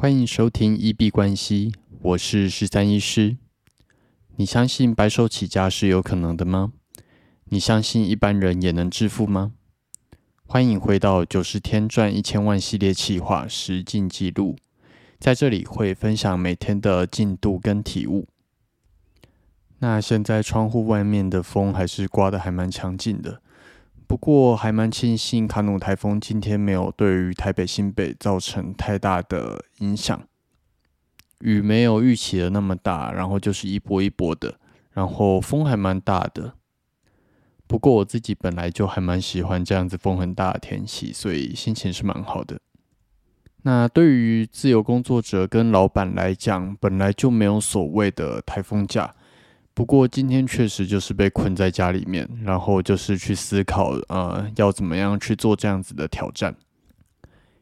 欢迎收听一币关系，我是十三医师。你相信白手起家是有可能的吗？你相信一般人也能致富吗？欢迎回到九十天赚一千万系列企划实进记录，在这里会分享每天的进度跟体悟。那现在窗户外面的风还是刮的还蛮强劲的。不过还蛮庆幸，卡努台风今天没有对于台北新北造成太大的影响，雨没有预期的那么大，然后就是一波一波的，然后风还蛮大的。不过我自己本来就还蛮喜欢这样子风很大的天气，所以心情是蛮好的。那对于自由工作者跟老板来讲，本来就没有所谓的台风假。不过今天确实就是被困在家里面，然后就是去思考，呃，要怎么样去做这样子的挑战。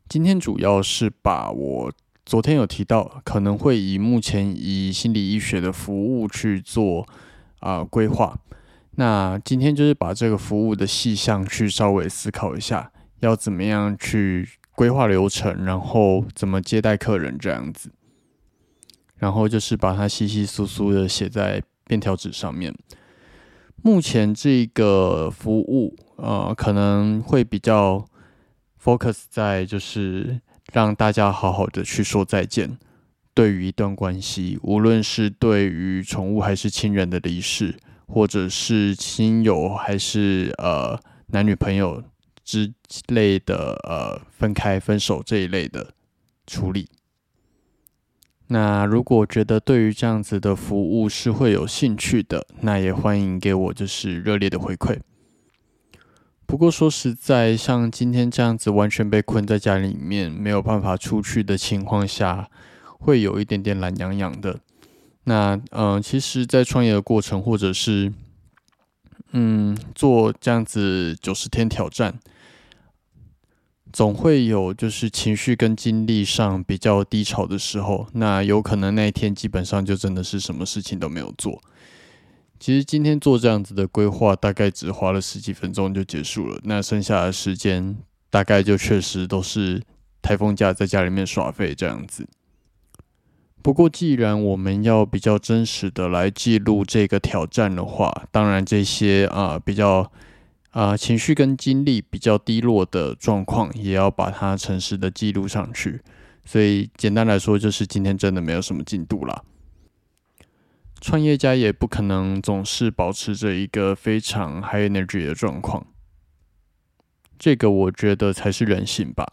今天主要是把我昨天有提到，可能会以目前以心理医学的服务去做啊规划。那今天就是把这个服务的细项去稍微思考一下，要怎么样去规划流程，然后怎么接待客人这样子，然后就是把它稀稀疏疏的写在。便条纸上面，目前这个服务，呃，可能会比较 focus 在就是让大家好好的去说再见。对于一段关系，无论是对于宠物还是亲人的离世，或者是亲友还是呃男女朋友之类的呃分开分手这一类的处理。那如果觉得对于这样子的服务是会有兴趣的，那也欢迎给我就是热烈的回馈。不过说实在，像今天这样子完全被困在家里面，没有办法出去的情况下，会有一点点懒洋洋的。那嗯，其实，在创业的过程，或者是嗯做这样子九十天挑战。总会有就是情绪跟精力上比较低潮的时候，那有可能那一天基本上就真的是什么事情都没有做。其实今天做这样子的规划，大概只花了十几分钟就结束了。那剩下的时间大概就确实都是台风假在家里面耍废这样子。不过既然我们要比较真实的来记录这个挑战的话，当然这些啊比较。啊，情绪跟精力比较低落的状况，也要把它诚实的记录上去。所以简单来说，就是今天真的没有什么进度啦。创业家也不可能总是保持着一个非常 high energy 的状况，这个我觉得才是人性吧。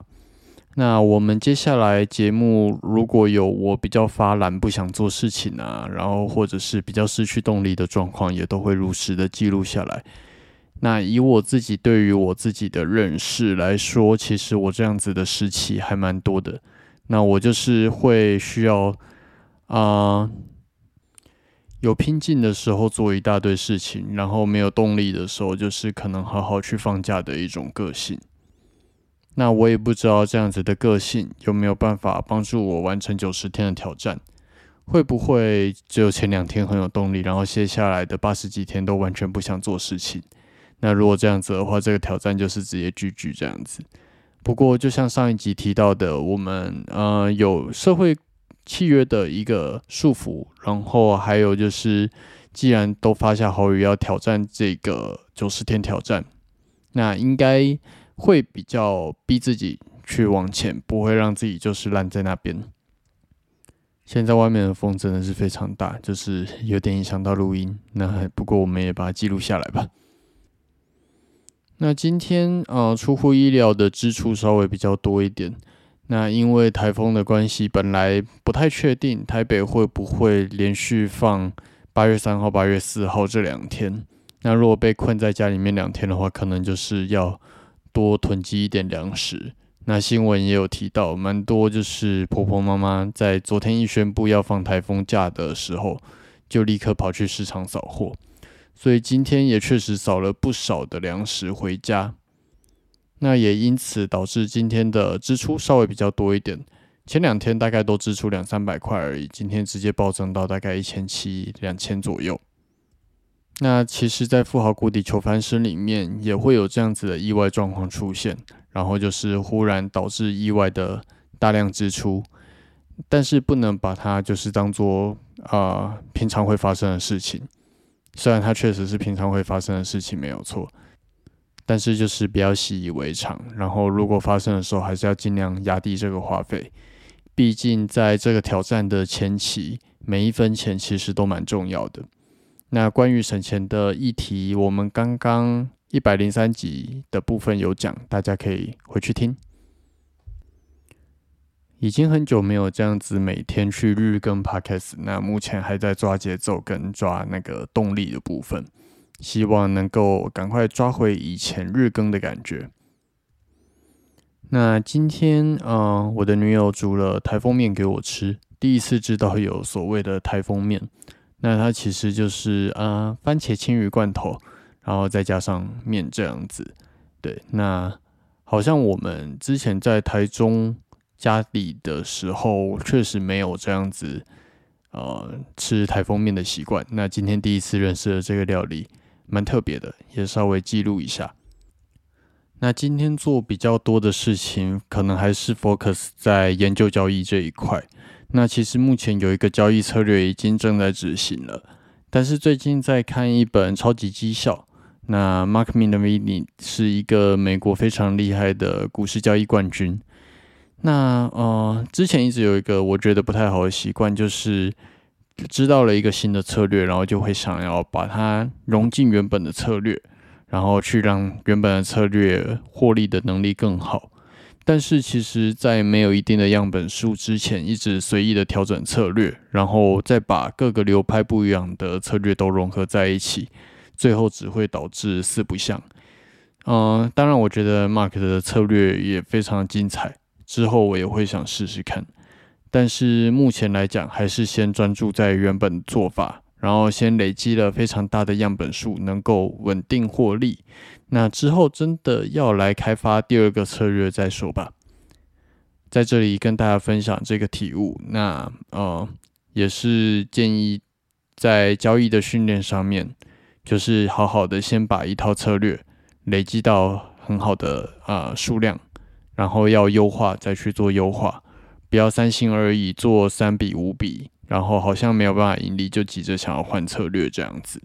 那我们接下来节目如果有我比较发懒、不想做事情啊，然后或者是比较失去动力的状况，也都会如实的记录下来。那以我自己对于我自己的认识来说，其实我这样子的时期还蛮多的。那我就是会需要啊，有拼劲的时候做一大堆事情，然后没有动力的时候，就是可能好好去放假的一种个性。那我也不知道这样子的个性有没有办法帮助我完成九十天的挑战，会不会只有前两天很有动力，然后接下来的八十几天都完全不想做事情？那如果这样子的话，这个挑战就是直接拒拒这样子。不过，就像上一集提到的，我们呃有社会契约的一个束缚，然后还有就是，既然都发下豪语要挑战这个九十天挑战，那应该会比较逼自己去往前，不会让自己就是烂在那边。现在外面的风真的是非常大，就是有点影响到录音。那不过我们也把它记录下来吧。那今天呃，出乎意料的支出稍微比较多一点。那因为台风的关系，本来不太确定台北会不会连续放八月三号、八月四号这两天。那如果被困在家里面两天的话，可能就是要多囤积一点粮食。那新闻也有提到，蛮多就是婆婆妈妈在昨天一宣布要放台风假的时候，就立刻跑去市场扫货。所以今天也确实扫了不少的粮食回家，那也因此导致今天的支出稍微比较多一点。前两天大概都支出两三百块而已，今天直接暴增到大概一千七、两千左右。那其实，在富豪谷底求翻身里面，也会有这样子的意外状况出现，然后就是忽然导致意外的大量支出。但是不能把它就是当做啊平常会发生的事情。虽然它确实是平常会发生的事情，没有错，但是就是不要习以为常。然后如果发生的时候，还是要尽量压低这个花费。毕竟在这个挑战的前期，每一分钱其实都蛮重要的。那关于省钱的议题，我们刚刚一百零三集的部分有讲，大家可以回去听。已经很久没有这样子每天去日更 podcast，那目前还在抓节奏跟抓那个动力的部分，希望能够赶快抓回以前日更的感觉。那今天，嗯，我的女友煮了台风面给我吃，第一次知道有所谓的台风面。那它其实就是啊，番茄青鱼罐头，然后再加上面这样子。对，那好像我们之前在台中。家里的时候确实没有这样子，呃，吃台风面的习惯。那今天第一次认识了这个料理，蛮特别的，也稍微记录一下。那今天做比较多的事情，可能还是 focus 在研究交易这一块。那其实目前有一个交易策略已经正在执行了，但是最近在看一本超级绩效。那 Mark Minervini 是一个美国非常厉害的股市交易冠军。那呃，之前一直有一个我觉得不太好的习惯，就是知道了一个新的策略，然后就会想要把它融进原本的策略，然后去让原本的策略获利的能力更好。但是其实，在没有一定的样本数之前，一直随意的调整策略，然后再把各个流派不一样的策略都融合在一起，最后只会导致四不像。嗯，当然，我觉得 Mark 的策略也非常精彩。之后我也会想试试看，但是目前来讲，还是先专注在原本做法，然后先累积了非常大的样本数，能够稳定获利。那之后真的要来开发第二个策略再说吧。在这里跟大家分享这个体悟，那呃也是建议在交易的训练上面，就是好好的先把一套策略累积到很好的啊数量。然后要优化，再去做优化，不要三心二意做三比五比，然后好像没有办法盈利，就急着想要换策略这样子。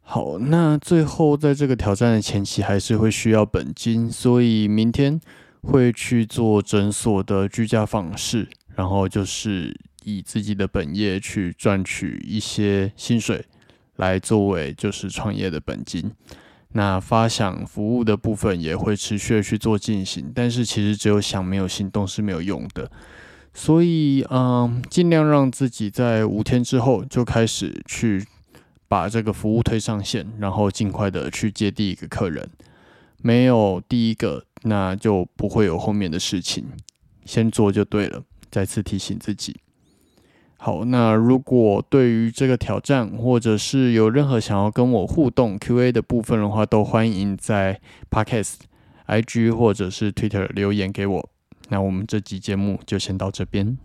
好，那最后在这个挑战的前期还是会需要本金，所以明天会去做诊所的居家访视，然后就是以自己的本业去赚取一些薪水，来作为就是创业的本金。那发想服务的部分也会持续的去做进行，但是其实只有想没有行动是没有用的，所以嗯，尽量让自己在五天之后就开始去把这个服务推上线，然后尽快的去接第一个客人。没有第一个，那就不会有后面的事情，先做就对了。再次提醒自己。好，那如果对于这个挑战，或者是有任何想要跟我互动 Q&A 的部分的话，都欢迎在 Podcast、IG 或者是 Twitter 留言给我。那我们这集节目就先到这边。